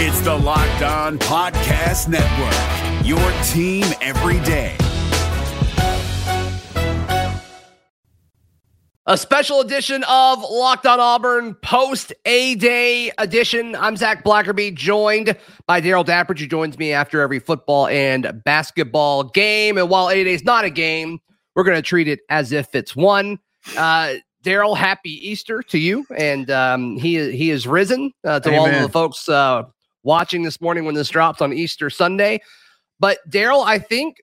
It's the Locked On Podcast Network, your team every day. A special edition of Locked On Auburn post A Day edition. I'm Zac Blackerby, joined by Darrell Dapprich, who joins me after every football and basketball game. And while A Day is not a game, we're going to treat it as if it's one. Uh, Darrell, happy Easter to you, and um, he he is risen uh, to Amen. all of the folks uh, watching this morning when this drops on Easter Sunday. But Darrell, I think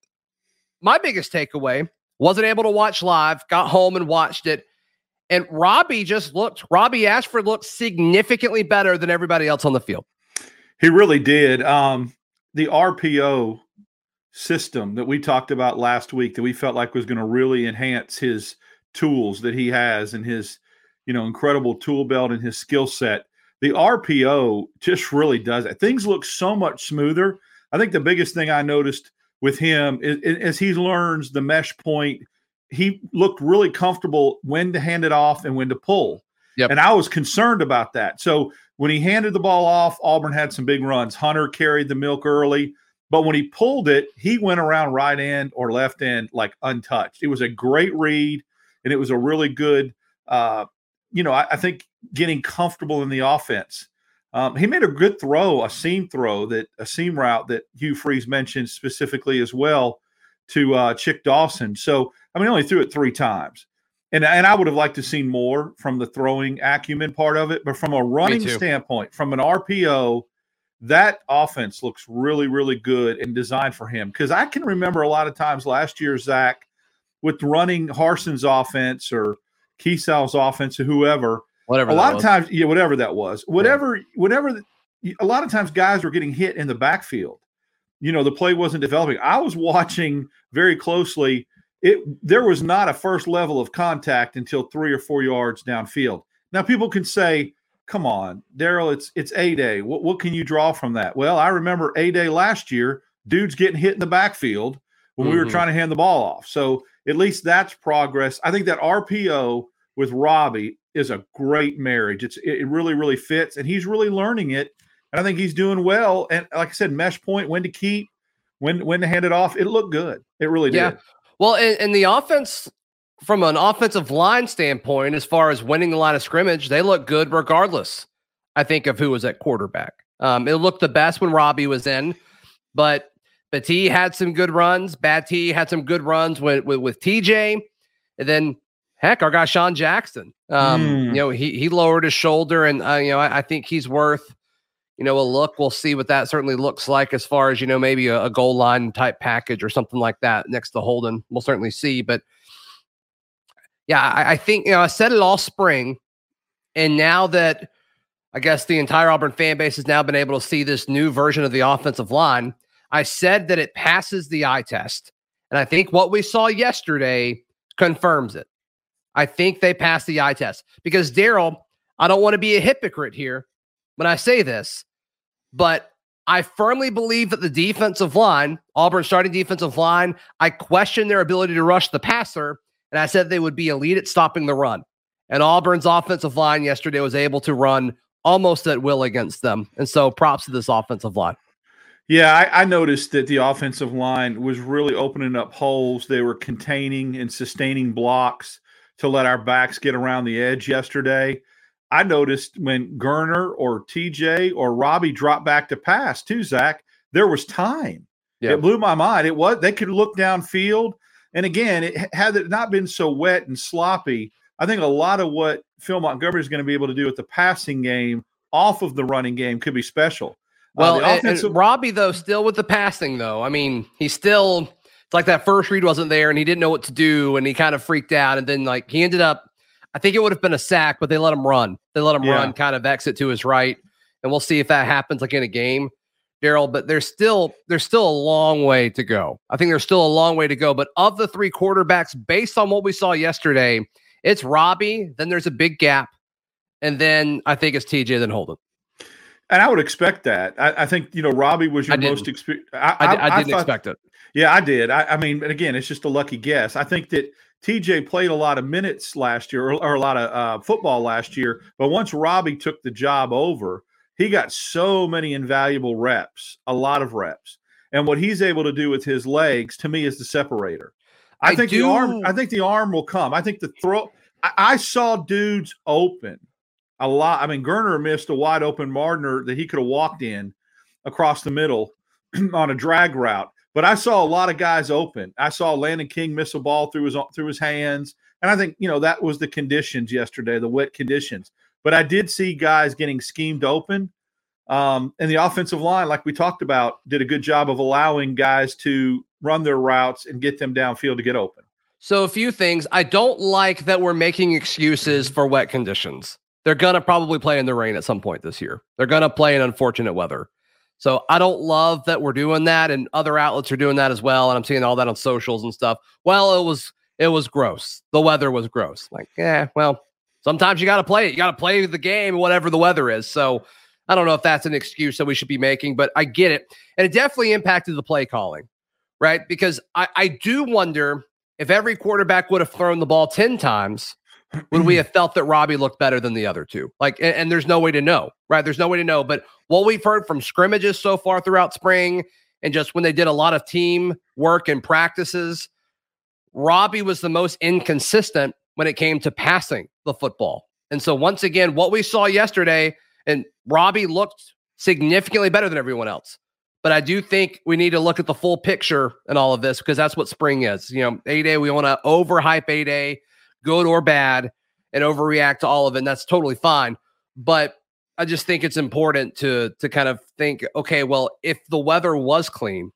my biggest takeaway wasn't able to watch live, got home and watched it and Robbie just looked, Robbie Ashford looked significantly better than everybody else on the field. He really did. Um, the RPO system that we talked about last week that we felt like was going to really enhance his tools that he has and his, you know, incredible tool belt and his skill set. The RPO just really does it. Things look so much smoother. I think the biggest thing I noticed with him is, as he learns the mesh point he looked really comfortable when to hand it off and when to pull. Yep. And I was concerned about that. So when he handed the ball off, Auburn had some big runs. Hunter carried the milk early, but when he pulled it, he went around right end or left end like untouched. It was a great read, and it was a really good, uh, you know, I, I, think getting comfortable in the offense. Um, he made a good throw, a seam throw that a seam route that Hugh Freeze mentioned specifically as well to uh, Chick Dawson. So I mean, he only threw it three times. And, and I would have liked to see more from the throwing acumen part of it, but from a running standpoint, from an RPO, that offense looks really, really good and designed for him. Because I can remember a lot of times last year, Zac, with running Harsin's offense or Kiesau's offense or whoever. Whatever. A lot was. of times, yeah, whatever that was, whatever, yeah. whatever. A lot of times, guys were getting hit in the backfield. You know, the play wasn't developing. I was watching very closely it there was not a first level of contact until three or four yards downfield. Now people can say, "Come on, Darrell, it's it's a day. What what can you draw from that?" Well, I remember a day last year, dudes getting hit in the backfield when mm-hmm. we were mm-hmm. trying to hand the ball off. So at least that's progress. I think that RPO with Robbie is a great marriage. It's it really really fits, and he's really learning it. And I think he's doing well. And like I said, mesh point, when to keep, when when to hand it off. It looked good. It really did. yeah. Well, and, and the offense, from an offensive line standpoint, as far as winning the line of scrimmage, they look good regardless. I think of who was at quarterback. Um, it looked the best when Robbie was in, but but had some good runs. Battie had some good runs with with, with TJ, and then heck, our guy Sean Jackson. Um, mm. You know, he he lowered his shoulder, and uh, you know I, I, think he's worth you know, a look. We'll see what that certainly looks like as far as, you know, maybe a, a goal line type package or something like that next to Holden. We'll certainly see. But yeah, I, I think, you know, I said it all spring. And now that I guess the entire Auburn fan base has now been able to see this new version of the offensive line, I said that it passes the eye test. And I think what we saw yesterday confirms it. I think they passed the eye test because Darrell, I don't want to be a hypocrite here when I say this, but I firmly believe that the defensive line, Auburn starting defensive line, I question their ability to rush the passer. And I said they would be elite at stopping the run. And Auburn's offensive line yesterday was able to run almost at will against them. And so props to this offensive line. Yeah, I, I, noticed that the offensive line was really opening up holes. They were containing and sustaining blocks to let our backs get around the edge yesterday. I noticed when Geriner or TJ or Robbie dropped back to pass too, Zac, there was time. Yeah. It blew my mind. It was they could look downfield. And again, it had it not been so wet and sloppy, I think a lot of what Phil Montgomery is going to be able to do with the passing game off of the running game could be special. Uh, well, uh, offensive- Robbie though, still with the passing though. I mean, he's still like that first read wasn't there, and he didn't know what to do, and he kind of freaked out, and then like he ended up I think it would have been a sack, but they let him run. They let him yeah. run, kind of exit to his right, and we'll see if that happens like in a game, Darrell. But there's still there's still a long way to go. I think there's still a long way to go. But of the three quarterbacks, based on what we saw yesterday, it's Robbie. Then there's a big gap, and then I think it's TJ. Then Holden. And I would expect that. I, I think you know Robbie was your most experienced. I, I, I, didn't thought, expect it. Yeah, I did. I, mean, again, it's just a lucky guess. I think that TJ played a lot of minutes last year or, or a lot of uh, football last year, but once Robbie took the job over, he got so many invaluable reps, a lot of reps. And what he's able to do with his legs, to me, is the separator. I, I think do... the arm. I think the arm will come. I think the throw. I, I saw dudes open a lot. I mean, Geriner missed a wide open Mardner that he could have walked in across the middle on a drag route. But I saw a lot of guys open. I saw Landon King miss a ball through his through his hands, and I think you know that was the conditions yesterday, the wet conditions. But I did see guys getting schemed open, um, and the offensive line, like we talked about, did a good job of allowing guys to run their routes and get them downfield to get open. So a few things. I don't like that we're making excuses for wet conditions. They're gonna probably play in the rain at some point this year. They're gonna play in unfortunate weather. So I don't love that we're doing that, and other outlets are doing that as well. And I'm seeing all that on socials and stuff. Well, it was it was gross. The weather was gross. Like, yeah, well, sometimes you got to play it. You got to play the game, whatever the weather is. So I don't know if that's an excuse that we should be making, but I get it, and it definitely impacted the play calling, right? Because I, I do wonder if every quarterback would have thrown the ball ten times would we have felt that Robbie looked better than the other two? Like, and, and, there's no way to know, right? There's no way to know. But what we've heard from scrimmages so far throughout spring, and just when they did a lot of team work and practices, Robbie was the most inconsistent when it came to passing the football. And so, once again, what we saw yesterday, and Robbie looked significantly better than everyone else. But I do think we need to look at the full picture and all of this because that's what spring is. You know, A Day, we want to overhype A Day good or bad, and overreact to all of it. And that's totally fine. But I just think it's important to to kind of think, okay, well, if the weather was clean,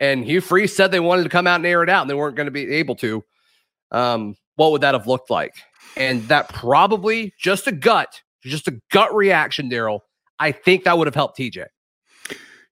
and Hugh Freeze said they wanted to come out and air it out, and they weren't going to be able to, um, what would that have looked like? And that probably just a gut, just a gut reaction, Darrell. I think that would have helped TJ.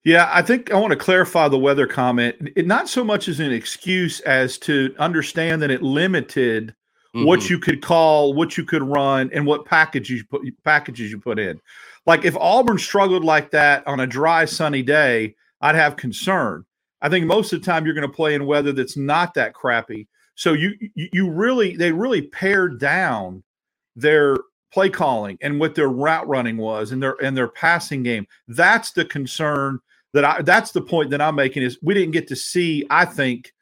Yeah, I think I want to clarify the weather comment. It not so much as an excuse as to understand that it limited mm-hmm. what you could call, what you could run, and what packages you put packages you put in. Like if Auburn struggled like that on a dry, sunny day, I'd have concern. I think most of the time you're going to play in weather that's not that crappy. So you you really they really pared down their play calling and what their route running was and their and their passing game. That's the concern that I that's the point that I'm making is we didn't get to see, I think,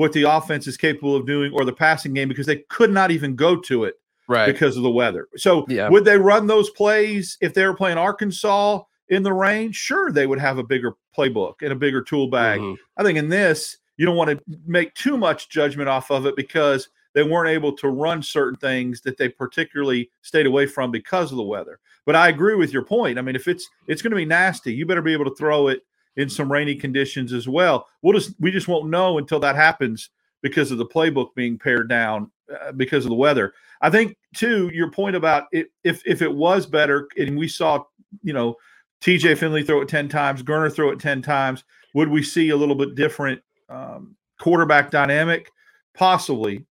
what the offense is capable of doing or the passing game because they could not even go to it right. because of the weather. So yeah. would they run those plays if they were playing Arkansas in the rain? Sure, they would have a bigger playbook and a bigger tool bag. Mm-hmm. I think in this, you don't want to make too much judgment off of it because they weren't able to run certain things that they particularly stayed away from because of the weather. But I agree with your point. I mean, if it's it's going to be nasty, you better be able to throw it in some rainy conditions as well. We'll just we just won't know until that happens because of the playbook being pared down uh, because of the weather. I think too your point about it, if if it was better and we saw you know TJ Finley throw it ten times, Geriner throw it ten times, would we see a little bit different um, quarterback dynamic? Possibly.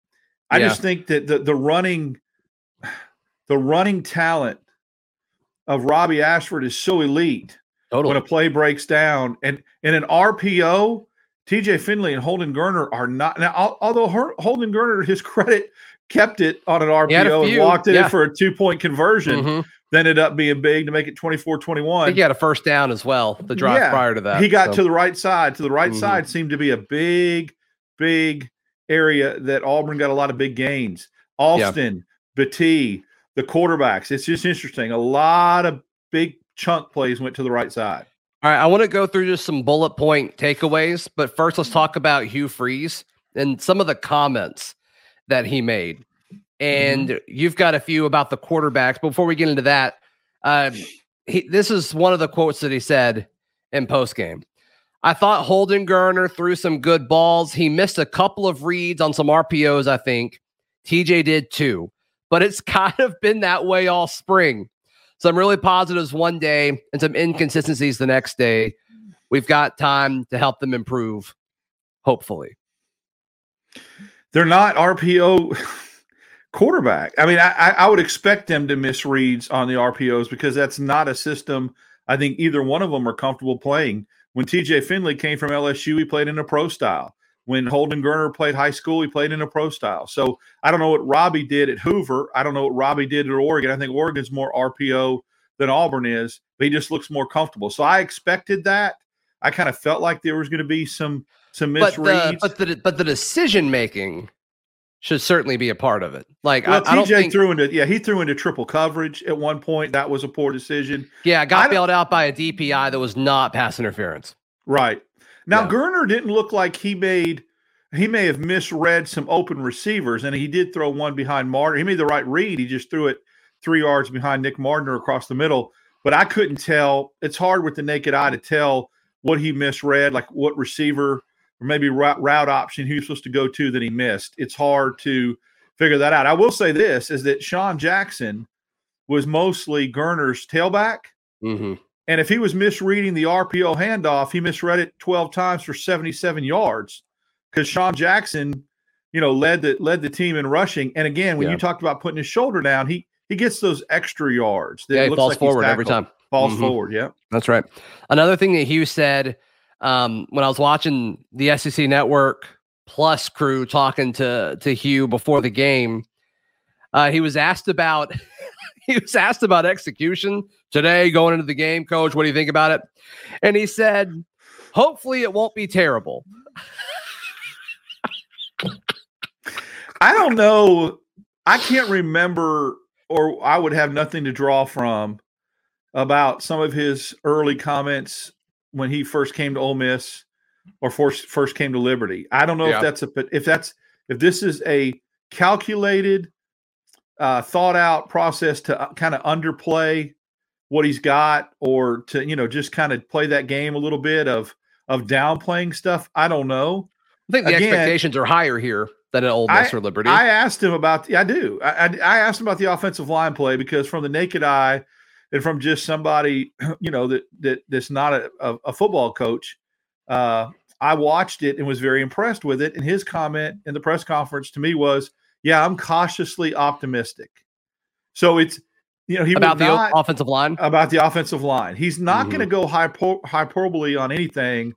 I yeah. just think that the the running the running talent of Robbie Ashford is so elite Totally. When a play breaks down, and in an RPO, TJ Finley and Holden Geriner are not now. Although Holden Geriner, his credit, kept it on an RPO and walked it yeah. in for a two point conversion. Mm-hmm. Then ended up being big to make it 24 21. He had a first down as well, the drive yeah. prior to that. He got so. to the right side. To the right mm-hmm. side seemed to be a big, big area that Auburn got a lot of big gains. Austin, yeah. The quarterbacks. It's just interesting. A lot of big chunk plays went to the right side. All right, I want to go through just some bullet point takeaways, but first let's talk about Hugh Freeze and some of the comments that he made. And mm-hmm. you've got a few about the quarterbacks. Before we get into that, uh, he, this is one of the quotes that he said in post game. I thought Holden Geriner threw some good balls. He missed a couple of reads on some RPOs, I think. TJ did too, but it's kind of been that way all spring some really positives one day and some inconsistencies the next day. We've got time to help them improve, hopefully. They're not RPO quarterback. I mean, I, I would expect them to miss reads on the RPOs because that's not a system I think either one of them are comfortable playing. When TJ Finley came from LSU, he played in a pro style. When Holden Geriner played high school, he played in a pro style. So I don't know what Robbie did at Hoover. I don't know what Robbie did at Oregon. I think Oregon's more RPO than Auburn is, but he just looks more comfortable. So I expected that. I kind of felt like there was going to be some some misreads. But the, but the but the decision making should certainly be a part of it. Like well, I, I, don't TJ think, threw into yeah he threw into triple coverage at one point. That was a poor decision. yeah, got don't- bailed out by a DPI that was not pass interference. Right. Now Yeah. Geriner didn't look like he made he may have misread some open receivers, and he did throw one behind Mardner. He made the right read. He just threw it three yards behind Nick Mardner across the middle. But I couldn't tell. It's hard with the naked eye to tell what he misread, like what receiver or maybe route, route option he was supposed to go to that he missed. It's hard to figure that out. I will say this is that Sean Jackson was mostly Geriner's tailback. Mm-hmm. And if he was misreading the RPO handoff, he misread it 12 times for 77 yards because Sean Jackson, you know, led the led the team in rushing. And again, when Yeah. you talked about putting his shoulder down, he he gets those extra yards. that Yeah, he looks falls like forward every time. Falls Mhm. forward. Yeah. That's right. Another thing that Hugh said um, when I was watching the SEC Network Plus crew talking to to Hugh before the game, uh, he was asked about he was asked about execution today going into the game. Coach, what do you think about it? And he said, "Hopefully, it won't be terrible." I don't know. I can't remember, or I would have nothing to draw from about some of his early comments when he first came to Ole Miss or first first came to Liberty. I don't know Yeah. if that's a if that's if this is a calculated, uh, thought out process to kind of underplay what he's got, or to you know just kind of play that game a little bit of of downplaying stuff. I don't know. I think the Again- expectations are higher here than at Ole Miss or Liberty. I asked him about. I do. I, I, I asked him about the offensive line play because from the naked eye, and from just somebody you know that that that's not a, a, a football coach, uh, I watched it and was very impressed with it. And his comment in the press conference to me was, "Yeah, I'm cautiously optimistic." So it's you know he about the not, offensive line. about the offensive line. He's not Mhm. going to go hypo- hyperbole on anything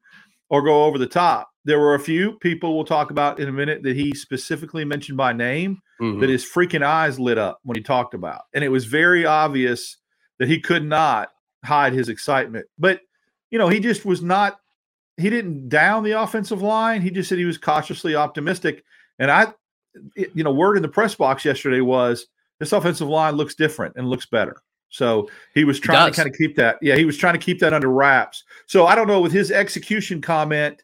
or go over the top. There were a few people we'll talk about in a minute that he specifically mentioned by name Mhm. that his freaking eyes lit up when he talked about. And it was very obvious that he could not hide his excitement. But, you know, he just was not, he didn't down the offensive line. He just said he was cautiously optimistic. And I, it- you know, word in the press box yesterday was this offensive line looks different and looks better. So he was trying to kind of keep that. Yeah, he was trying to keep that under wraps. So I don't know with his execution comment,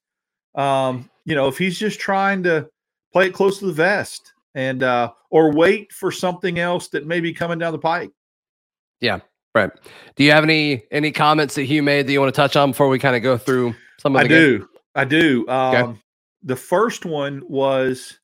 um, you know, if he's just trying to play it close to the vest and uh or wait for something else that may be coming down the pike. Yeah, right. Do you have any any comments that Hugh made that you want to touch on before we kind of go through some of I the game? do. I do. Um the first one was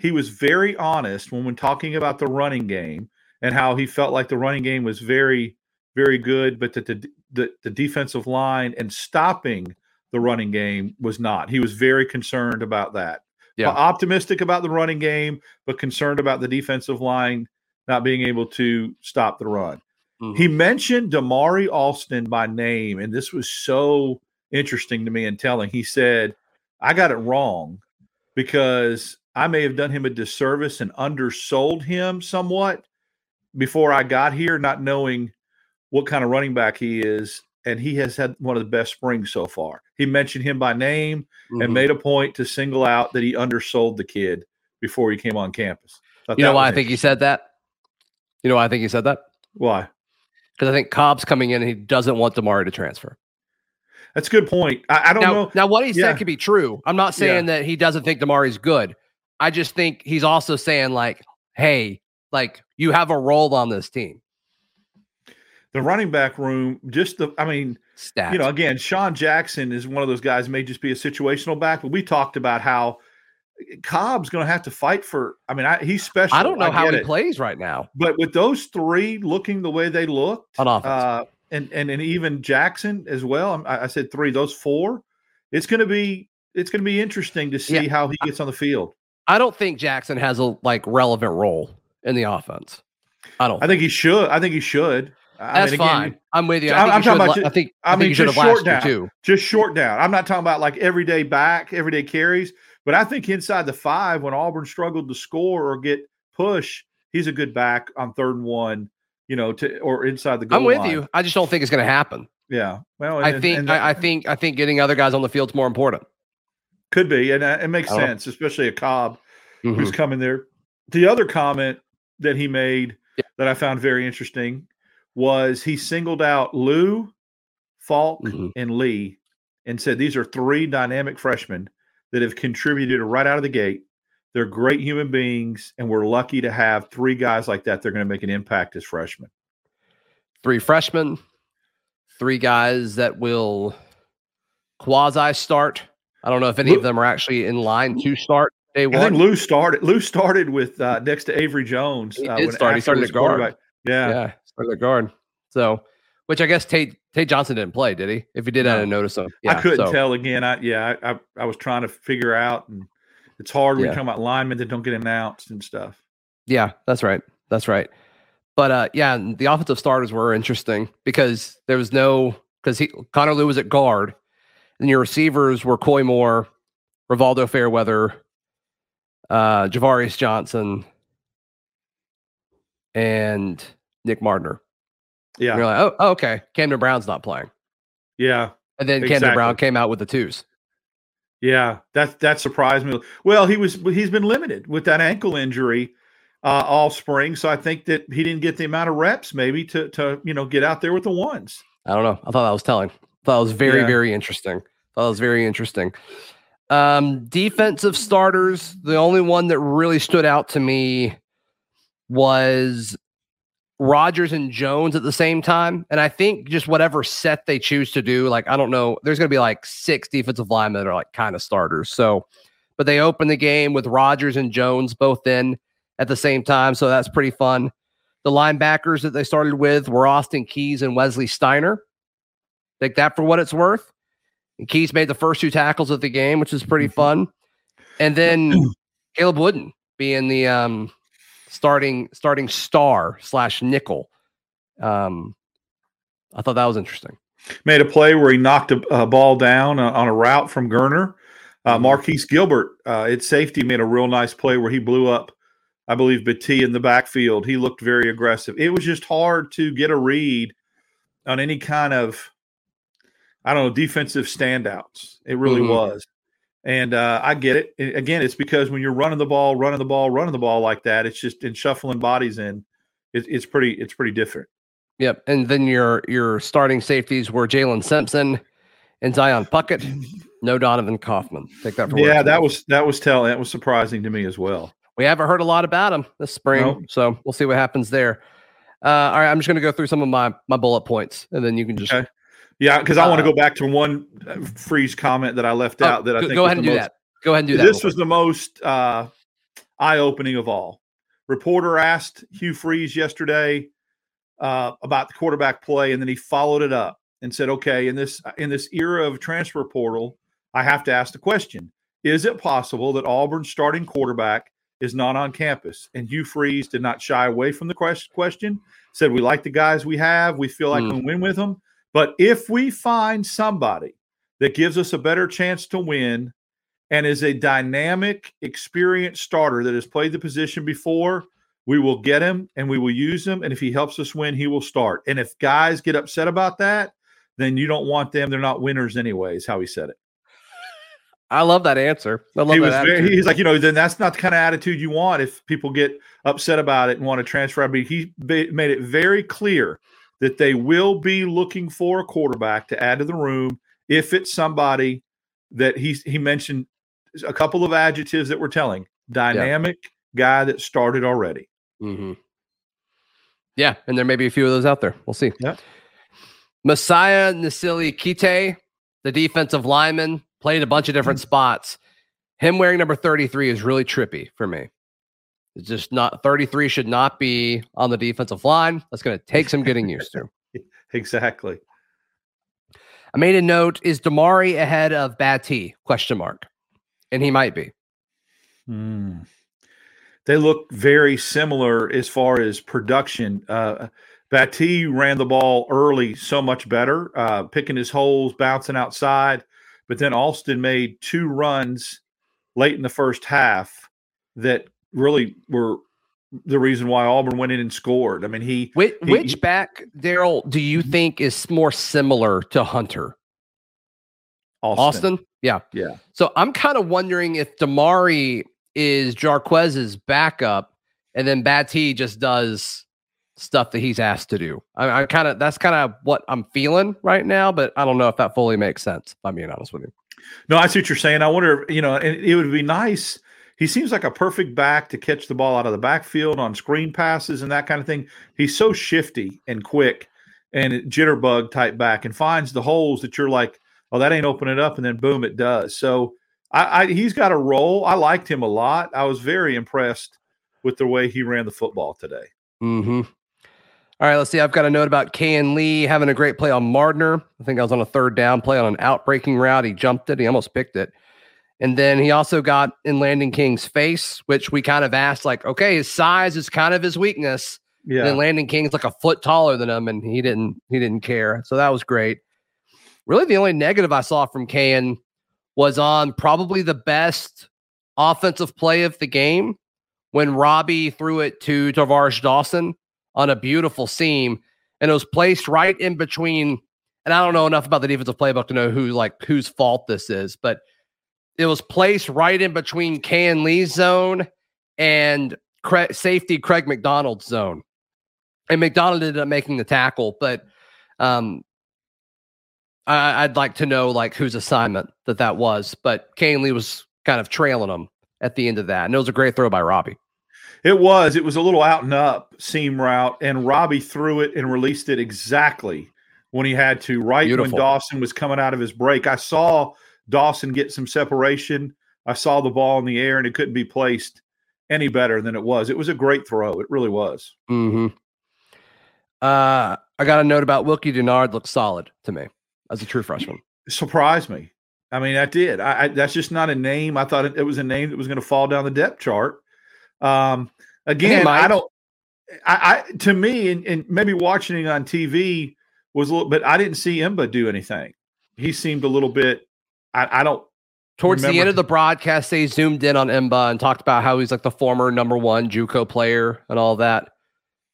he was very honest when when talking about the running game and how he felt like the running game was very very good but that the the, the defensive line and stopping the running game was not. He was very concerned about that. Yeah. Optimistic about the running game but concerned about the defensive line not being able to stop the run. Mhm. He mentioned Damari Alston by name, and this was so interesting to me and telling. He said, I got it wrong because I may have done him a disservice and undersold him somewhat before I got here, not knowing what kind of running back he is. And he has had one of the best springs so far. He mentioned him by name and Mhm. made a point to single out that he undersold the kid before he came on campus. You know why I think he said that? You know why I think he said that? Why? Because I think Cobb's coming in and he doesn't want Damari to transfer. That's a good point. I, I don't Now, know. now what he said could be true. I'm not saying that he doesn't think Damari's good. I just think he's also saying like, hey, like you have a role on this team. the running back room, just the, I mean, Stats. you know, again, Sean Jackson is one of those guys, may just be a situational back, but we talked about how Cobb's going to have to fight for, I mean, I, he's special. I don't know how he it. plays right now But with those three looking the way they looked, on offense. uh, and, and, and even Jackson as well, I, I said three, those four, it's going to be, it's going to be interesting to see Yeah. how he gets on the field. I don't think Jackson has a like relevant role in the offense. I don't. I think he should. I think he should. I that's mean, again, fine. I'm with you. I'm- I I'm talking about la- ju- I think I I think mean, you just short down. too. just short down. I'm not talking about like everyday back, everyday carries, but I think inside the five, when Auburn struggled to score or get push, he's a good back on third and one you know, to or inside the goal I'm with line. you. I just don't think it's going to happen. Yeah. Well, I and- think and I, I think I think getting other guys on the field's more important. Could be, and uh, it makes don't- sense, especially a Cobb Mhm. who's coming there. The other comment that he made Yeah. that I found very interesting was he singled out Lew, Faulk, Mhm. and Lee and said these are three dynamic freshmen that have contributed right out of the gate. They're great human beings, and we're lucky to have three guys like that. They're going to make an impact as freshmen. Three freshmen, three guys that will quasi start. I don't know if any Lew- of them are actually in line to start day I one. think Lew started. Lew started with uh, next to Avery Jones. He uh, did when start. He started at guard. Yeah. yeah, started at guard. So, which I guess Tate Tate Johnson didn't play, did he? If he did, I didn't notice him. I couldn't so- tell again. I yeah, I, I I was trying to figure out, and it's hard when Yeah. you're talking about linemen that don't get announced and stuff. Yeah, that's right. That's right. But uh yeah, the offensive starters were interesting because there was no because he Connor Lew was at guard, and your receivers were Coy Moore, Rivaldo Fairweather, uh Javarius Johnson, and Nick Mardner. Yeah, And you're like, oh, oh, okay. Camden Brown's not playing. yeah, And then Camden Brown came out with the twos. yeah. That that surprised me. Well, he was he's been limited with that ankle injury uh, all spring, so I think that he didn't get the amount of reps maybe to to you know get out there with the ones. I don't know. I thought that was telling. Thought it was very, Yeah. very interesting. thought it was very interesting. Um, defensive starters, the only one that really stood out to me was Rogers and Jones at the same time. And I think just whatever set they choose to do, like, I don't know, there's going to be like six defensive linemen that are like kind of starters. So, but they open the game with Rogers and Jones both in at the same time. So that's pretty fun. The linebackers that they started with were Austin Keys and Wesley Steiner. Take that for what it's worth. And Keys made the first two tackles of the game, which is pretty fun. And then Caleb Wooden being the um, starting starting star slash nickel. Um, I thought that was interesting. Made a play where he knocked a, a ball down uh, on a route from Geriner. Uh, Mhm. Marquise Gilbert, uh, at safety, made a real nice play where he blew up, I believe, Battie in the backfield. He looked very aggressive. It was just hard to get a read on any kind of, I don't know, defensive standouts. It really Mhm. was. And uh, I get it. Again, it's because when you're running the ball, running the ball, running the ball like that, it's just in shuffling bodies in. It, it's pretty. It's pretty different. Yep. And then your your starting safeties were Jalen Simpson and Zion Puckett. No Donovan Kaufman. Take that for Yeah, that was that was telling. That was surprising to me as well. We haven't heard a lot about him this spring, so we'll see what happens there. Uh, all right, I'm just going to go through some of my my bullet points, and then you can just Okay. Yeah, because I want to Uh, go back to one uh, freeze comment that I left Oh, out. That I go, think go was ahead the and do most- that. Go ahead and do that. This was the most uh, eye-opening of all. Reporter asked Hugh Freeze yesterday uh, about the quarterback play, and then he followed it up and said, "Okay, in this in this era of transfer portal, I have to ask the question: Is it possible that Auburn's starting quarterback is not on campus?" And Hugh Freeze did not shy away from the question. Said, "We like the guys we have. We feel like Hmm. we win with them, but if we find somebody that gives us a better chance to win." and is a dynamic, experienced starter that has played the position before, we will get him and we will use him. And if he helps us win, he will start. And if guys get upset about that, then you don't want them. They're not winners anyway, is how he said it. I love that answer. I love He that was very, he's like, you know, then that's not the kind of attitude you want if people get upset about it and want to transfer. I mean, he made it very clear that they will be looking for a quarterback to add to the room if it's somebody that he he mentioned a couple of adjectives that were telling dynamic guy that started already. hmm Yeah, and there may be a few of those out there. We'll see. Yep. Mosiah Nasili Kite, the defensive lineman, played a bunch of different spots. Him wearing number 33 is really trippy for me. It's just not 33 should not be on the defensive line. That's going to take some getting used to. Exactly. I made a note: Is Damari ahead of Battie? Question mark. And he might be. Hmm. They look very similar as far as production. Uh, Battie ran the ball early so much better, uh, picking his holes, bouncing outside. But then Alston made two runs late in the first half that really were the reason why Auburn went in and scored. I mean, he which, he, which back Darrell do you mm-hmm. think is more similar to Hunter? Alston. Alston? Yeah. Yeah. So I'm kind of wondering if Damari is Jarquez's backup and then Battie just does stuff that he's asked to do. I, I kind of that's kind of what I'm feeling right now, but I don't know if that fully makes sense. If I'm being honest with you. No, I see what you're saying. I wonder, you know, and it would be nice. He seems like a perfect back to catch the ball out of the backfield on screen passes and that kind of thing. He's so shifty and quick and jitterbug type back and finds the holes that you're like, oh, that ain't opening up, and then boom, it does. So I, I he's got a role. I liked him a lot. I was very impressed with the way he ran the football today. Mm-hmm. All right, let's see. I've got a note about Kayin Lee having a great play on Mardner. I think I was on a third down play on an outbreaking route. He jumped it. He almost picked it. And then he also got in Landon King's face, which we kind of asked, like, okay, his size is kind of his weakness. Yeah. And then Landon King's like a foot taller than him, and he didn't he didn't care. So that was great. Really, the only negative I saw from Kayin was on probably the best offensive play of the game when Robbie threw it to Tarvaris Dawson on a beautiful seam, and it was placed right in between. And I don't know enough about the defensive playbook to know who like whose fault this is, but it was placed right in between Kayin Lee's zone and Craig, safety Craig McDonald's zone. And McDonald ended up making the tackle, but um, I, would like to know like whose assignment that that was. But Kayin Lee was kind of trailing him at the end of that, and it was a great throw by Robbie. It was. It was a little out and up seam route, and Robbie threw it and released it exactly when he had to, right Beautiful. when Dawson was coming out of his break. I saw Dawson get some separation. I saw the ball in the air, and it couldn't be placed any better than it was. It was a great throw. It really was. Mm-hmm. Uh, I got a note about Wilky Denaud. Looks solid to me as a true freshman. Surprised me. I mean, that did. I, I, that's just not a name. I thought it, it was a name that was going to fall down the depth chart. Um, again, I don't. I, I to me, and, and, maybe watching it on TV was a little, but I didn't see Imba do anything. He seemed a little bit. I, I don't. Towards remember. the end of the broadcast, they zoomed in on M'ba and talked about how he's like the former number one JUCO player and all that.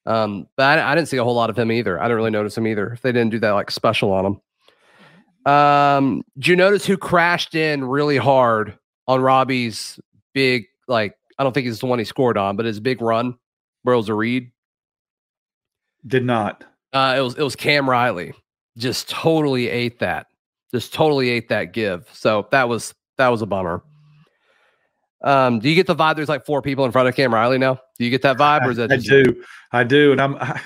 Um, but I, I, didn't see a whole lot of him either. I didn't really notice him either. If they didn't do that like special on him. Um, did you notice who crashed in really hard on Robbie's big like I don't think it's the one he scored on, but his big run, where it was a read. Did not. Uh, it was it was Cam Riley. Just totally ate that. Just totally ate that give. So that was that was a bummer. Um, do you get the vibe? There's like four people in front of Cam Riley now. Do you get that vibe, or is that? I, I do, you? I do, and I'm. I,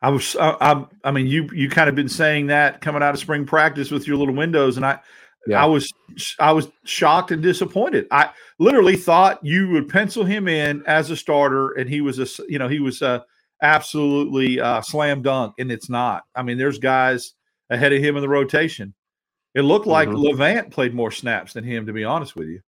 I was. I, I, I mean, you you kind of been saying that coming out of spring practice with your little windows, and I yeah. I was I was shocked and disappointed. I literally thought you would pencil him in as a starter, and he was a you know he was a absolutely uh, slam dunk, and it's not. I mean, there's guys ahead of him in the rotation. It looked like mm-hmm. Levant played more snaps than him, to be honest with you.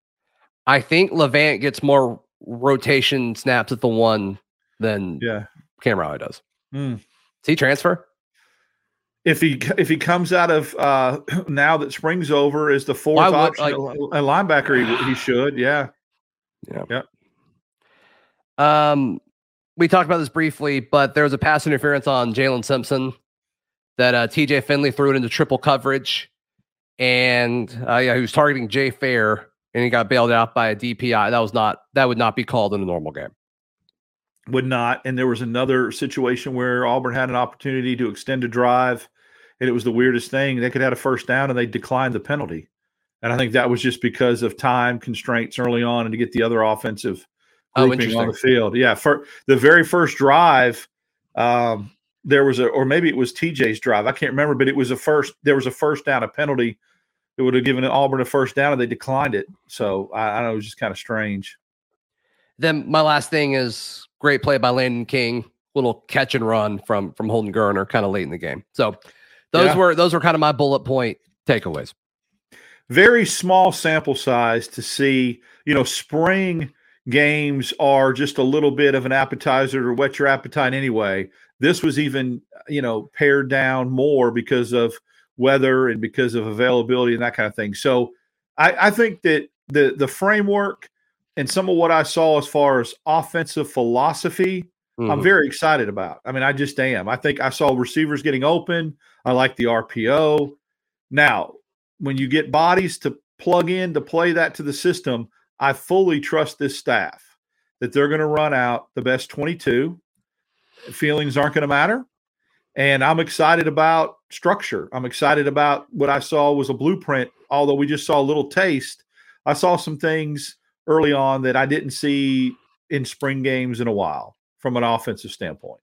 I think Levant gets more rotation snaps at the one than yeah Cam Riley does. Mm. Does he transfer? if he if he comes out of uh, now that spring's over is the fourth would, option like, a linebacker he, he should yeah yeah yeah um we talked about this briefly but there was a pass interference on Jalen Simpson that uh, TJ Finley threw it into triple coverage and uh, yeah he was targeting Jay Fair and he got bailed out by a DPI that was not that would not be called in a normal game would not. And there was another situation where Auburn had an opportunity to extend a drive, and it was the weirdest thing. They could have had a first down, and they declined the penalty. And I think that was just because of time constraints early on, and to get the other offensive oh, grouping oh, on the field. Yeah, for the very first drive, um, there was a, or maybe it was TJ's drive. I can't remember, but it was a first. There was a first down, a penalty that would have given Auburn a first down, and they declined it. So I, I know it was just kind of strange. Then my last thing is Great play by Landon King. Little catch and run from from Holden Geriner kind of late in the game. So those yeah. were those were kind of my bullet point takeaways. Very small sample size to see. You know, spring games are just a little bit of an appetizer to whet your appetite anyway. This was even, you know, pared down more because of weather and because of availability and that kind of thing. So I, I think that the the framework and some of what I saw as far as offensive philosophy, mm-hmm. I'm very excited about. I mean, I just am. I think I saw receivers getting open. I like the RPO. Now, when you get bodies to plug in to play that to the system, I fully trust this staff that they're going to run out the best 22. Feelings aren't going to matter. And I'm excited about structure. I'm excited about what I saw was a blueprint, although we just saw a little taste. I saw some things early on that I didn't see in spring games in a while from an offensive standpoint.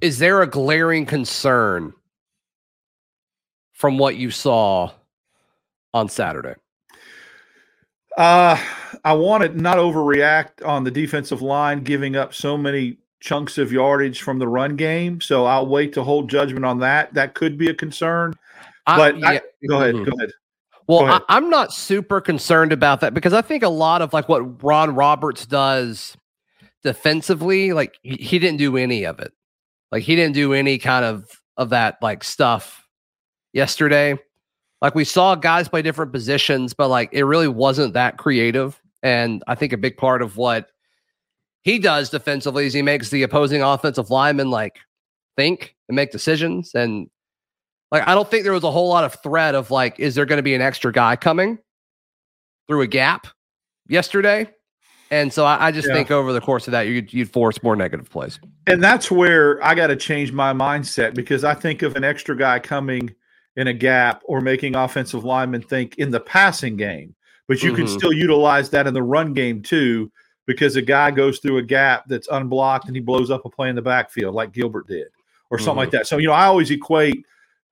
Is there a glaring concern from what you saw on Saturday? Uh, I want to not overreact on the defensive line giving up so many chunks of yardage from the run game. So I'll wait to hold judgment on that. That could be a concern. But I, yeah. I, go ahead. Mm-hmm. Go ahead. Well, go ahead. I, I'm not super concerned about that because I think a lot of like what Ron Roberts does defensively, like he didn't do any of it. Like he didn't do any kind of of that like stuff yesterday. Like we saw guys play different positions, but like it really wasn't that creative. And I think a big part of what he does defensively is he makes the opposing offensive lineman like think and make decisions. And like I don't think there was a whole lot of threat of like, is there going to be an extra guy coming through a gap yesterday? And so I, I just yeah. think over the course of that, you'd, you'd force more negative plays. And that's where I got to change my mindset because I think of an extra guy coming in a gap or making offensive linemen think in the passing game. But you mm-hmm. can still utilize that in the run game too, because a guy goes through a gap that's unblocked and he blows up a play in the backfield like Gilbert did or something mm-hmm. like that. So, you know, I always equate,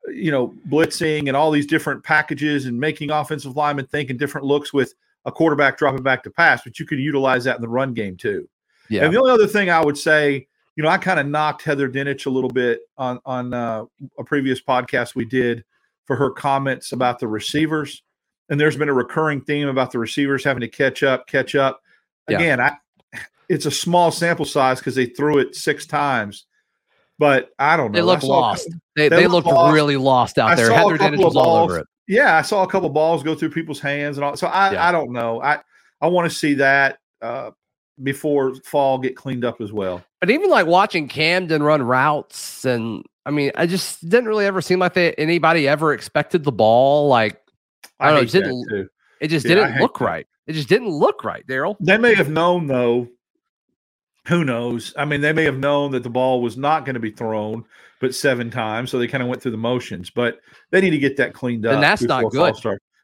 you know, blitzing and all these different packages and making offensive linemen think in different looks with a quarterback dropping back to pass, but you could utilize that in the run game too. Yeah. And the only other thing I would say, you know, I kind of knocked Heather Dinich a little bit on on uh, a previous podcast we did for her comments about the receivers. And there's been a recurring theme about the receivers having to catch up, catch up. Yeah. Again, I it's a small sample size because they threw it six times. But I don't know. They look lost. They, they, they looked lost. really lost out there. Heather Dinich was all over it yeah, I saw a couple balls go through people's hands and all. So I, yeah. I don't know. I, I want to see that uh, before fall get cleaned up as well. But even like watching Camden run routes, and I mean, I just didn't really ever seem like that anybody ever expected the ball. Like I don't know, didn't. It just yeah, didn't look that. right. It just didn't look right, Darrell. They may have known though. Who knows? I mean, they may have known that the ball was not going to be thrown but seven times. So they kind of went through the motions, but they need to get that cleaned up. And that's not good.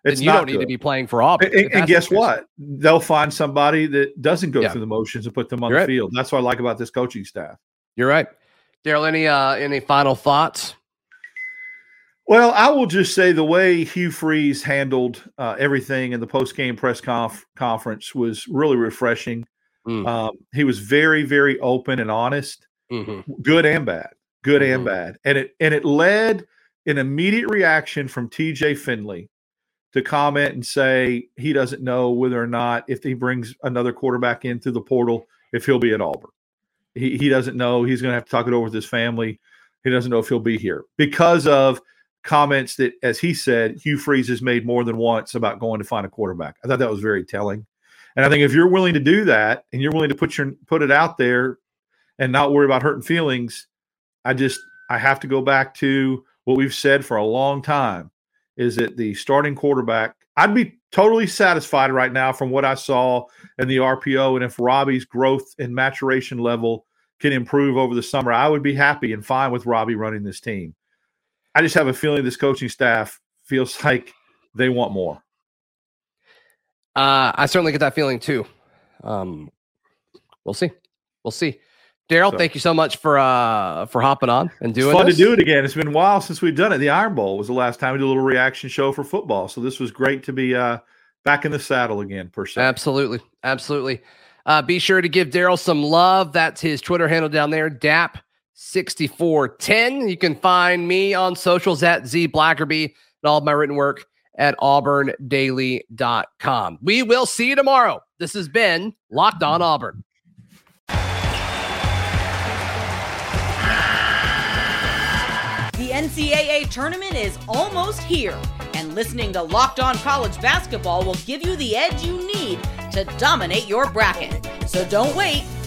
It's you don't need good. to be playing for Auburn. And, and guess what? They'll find somebody that doesn't go yeah. through the motions and put them on You're the right. field. That's what I like about this coaching staff. You're right. Darrell, any uh any final thoughts? Well, I will just say the way Hugh Freeze handled uh, everything in the post game press conf- conference was really refreshing. Mm. Um, he was very, very open and honest, mm-hmm. good and bad good mm-hmm. and bad. And it and it led an immediate reaction from TJ Finley to comment and say he doesn't know whether or not if he brings another quarterback in through the portal, if he'll be at Auburn. He he doesn't know. He's going to have to talk it over with his family. He doesn't know if he'll be here because of comments that, as he said, Hugh Freeze has made more than once about going to find a quarterback. I thought that was very telling. And I think if you're willing to do that and you're willing to put your put it out there and not worry about hurting feelings, I just I have to go back to what we've said for a long time is that the starting quarterback I'd be totally satisfied right now from what I saw in the RPO and if Robbie's growth and maturation level can improve over the summer I would be happy and fine with Robbie running this team. I just have a feeling this coaching staff feels like they want more. Uh, I certainly get that feeling too. Um, we'll see. We'll see. Darrell, so. thank you so much for uh for hopping on and doing. It's fun this. to do it again. It's been a while since we've done it. The Iron Bowl was the last time we did a little reaction show for football, so this was great to be uh back in the saddle again. Per se, absolutely, absolutely. Uh, be sure to give Darrell some love. That's his Twitter handle down there, DAP sixty four ten. You can find me on socials at Z Blackerby and all of my written work at auburndaily.com. We will see you tomorrow. This has been Locked On Auburn. The NCAA tournament is almost here, and listening to Locked On College Basketball will give you the edge you need to dominate your bracket. So don't wait.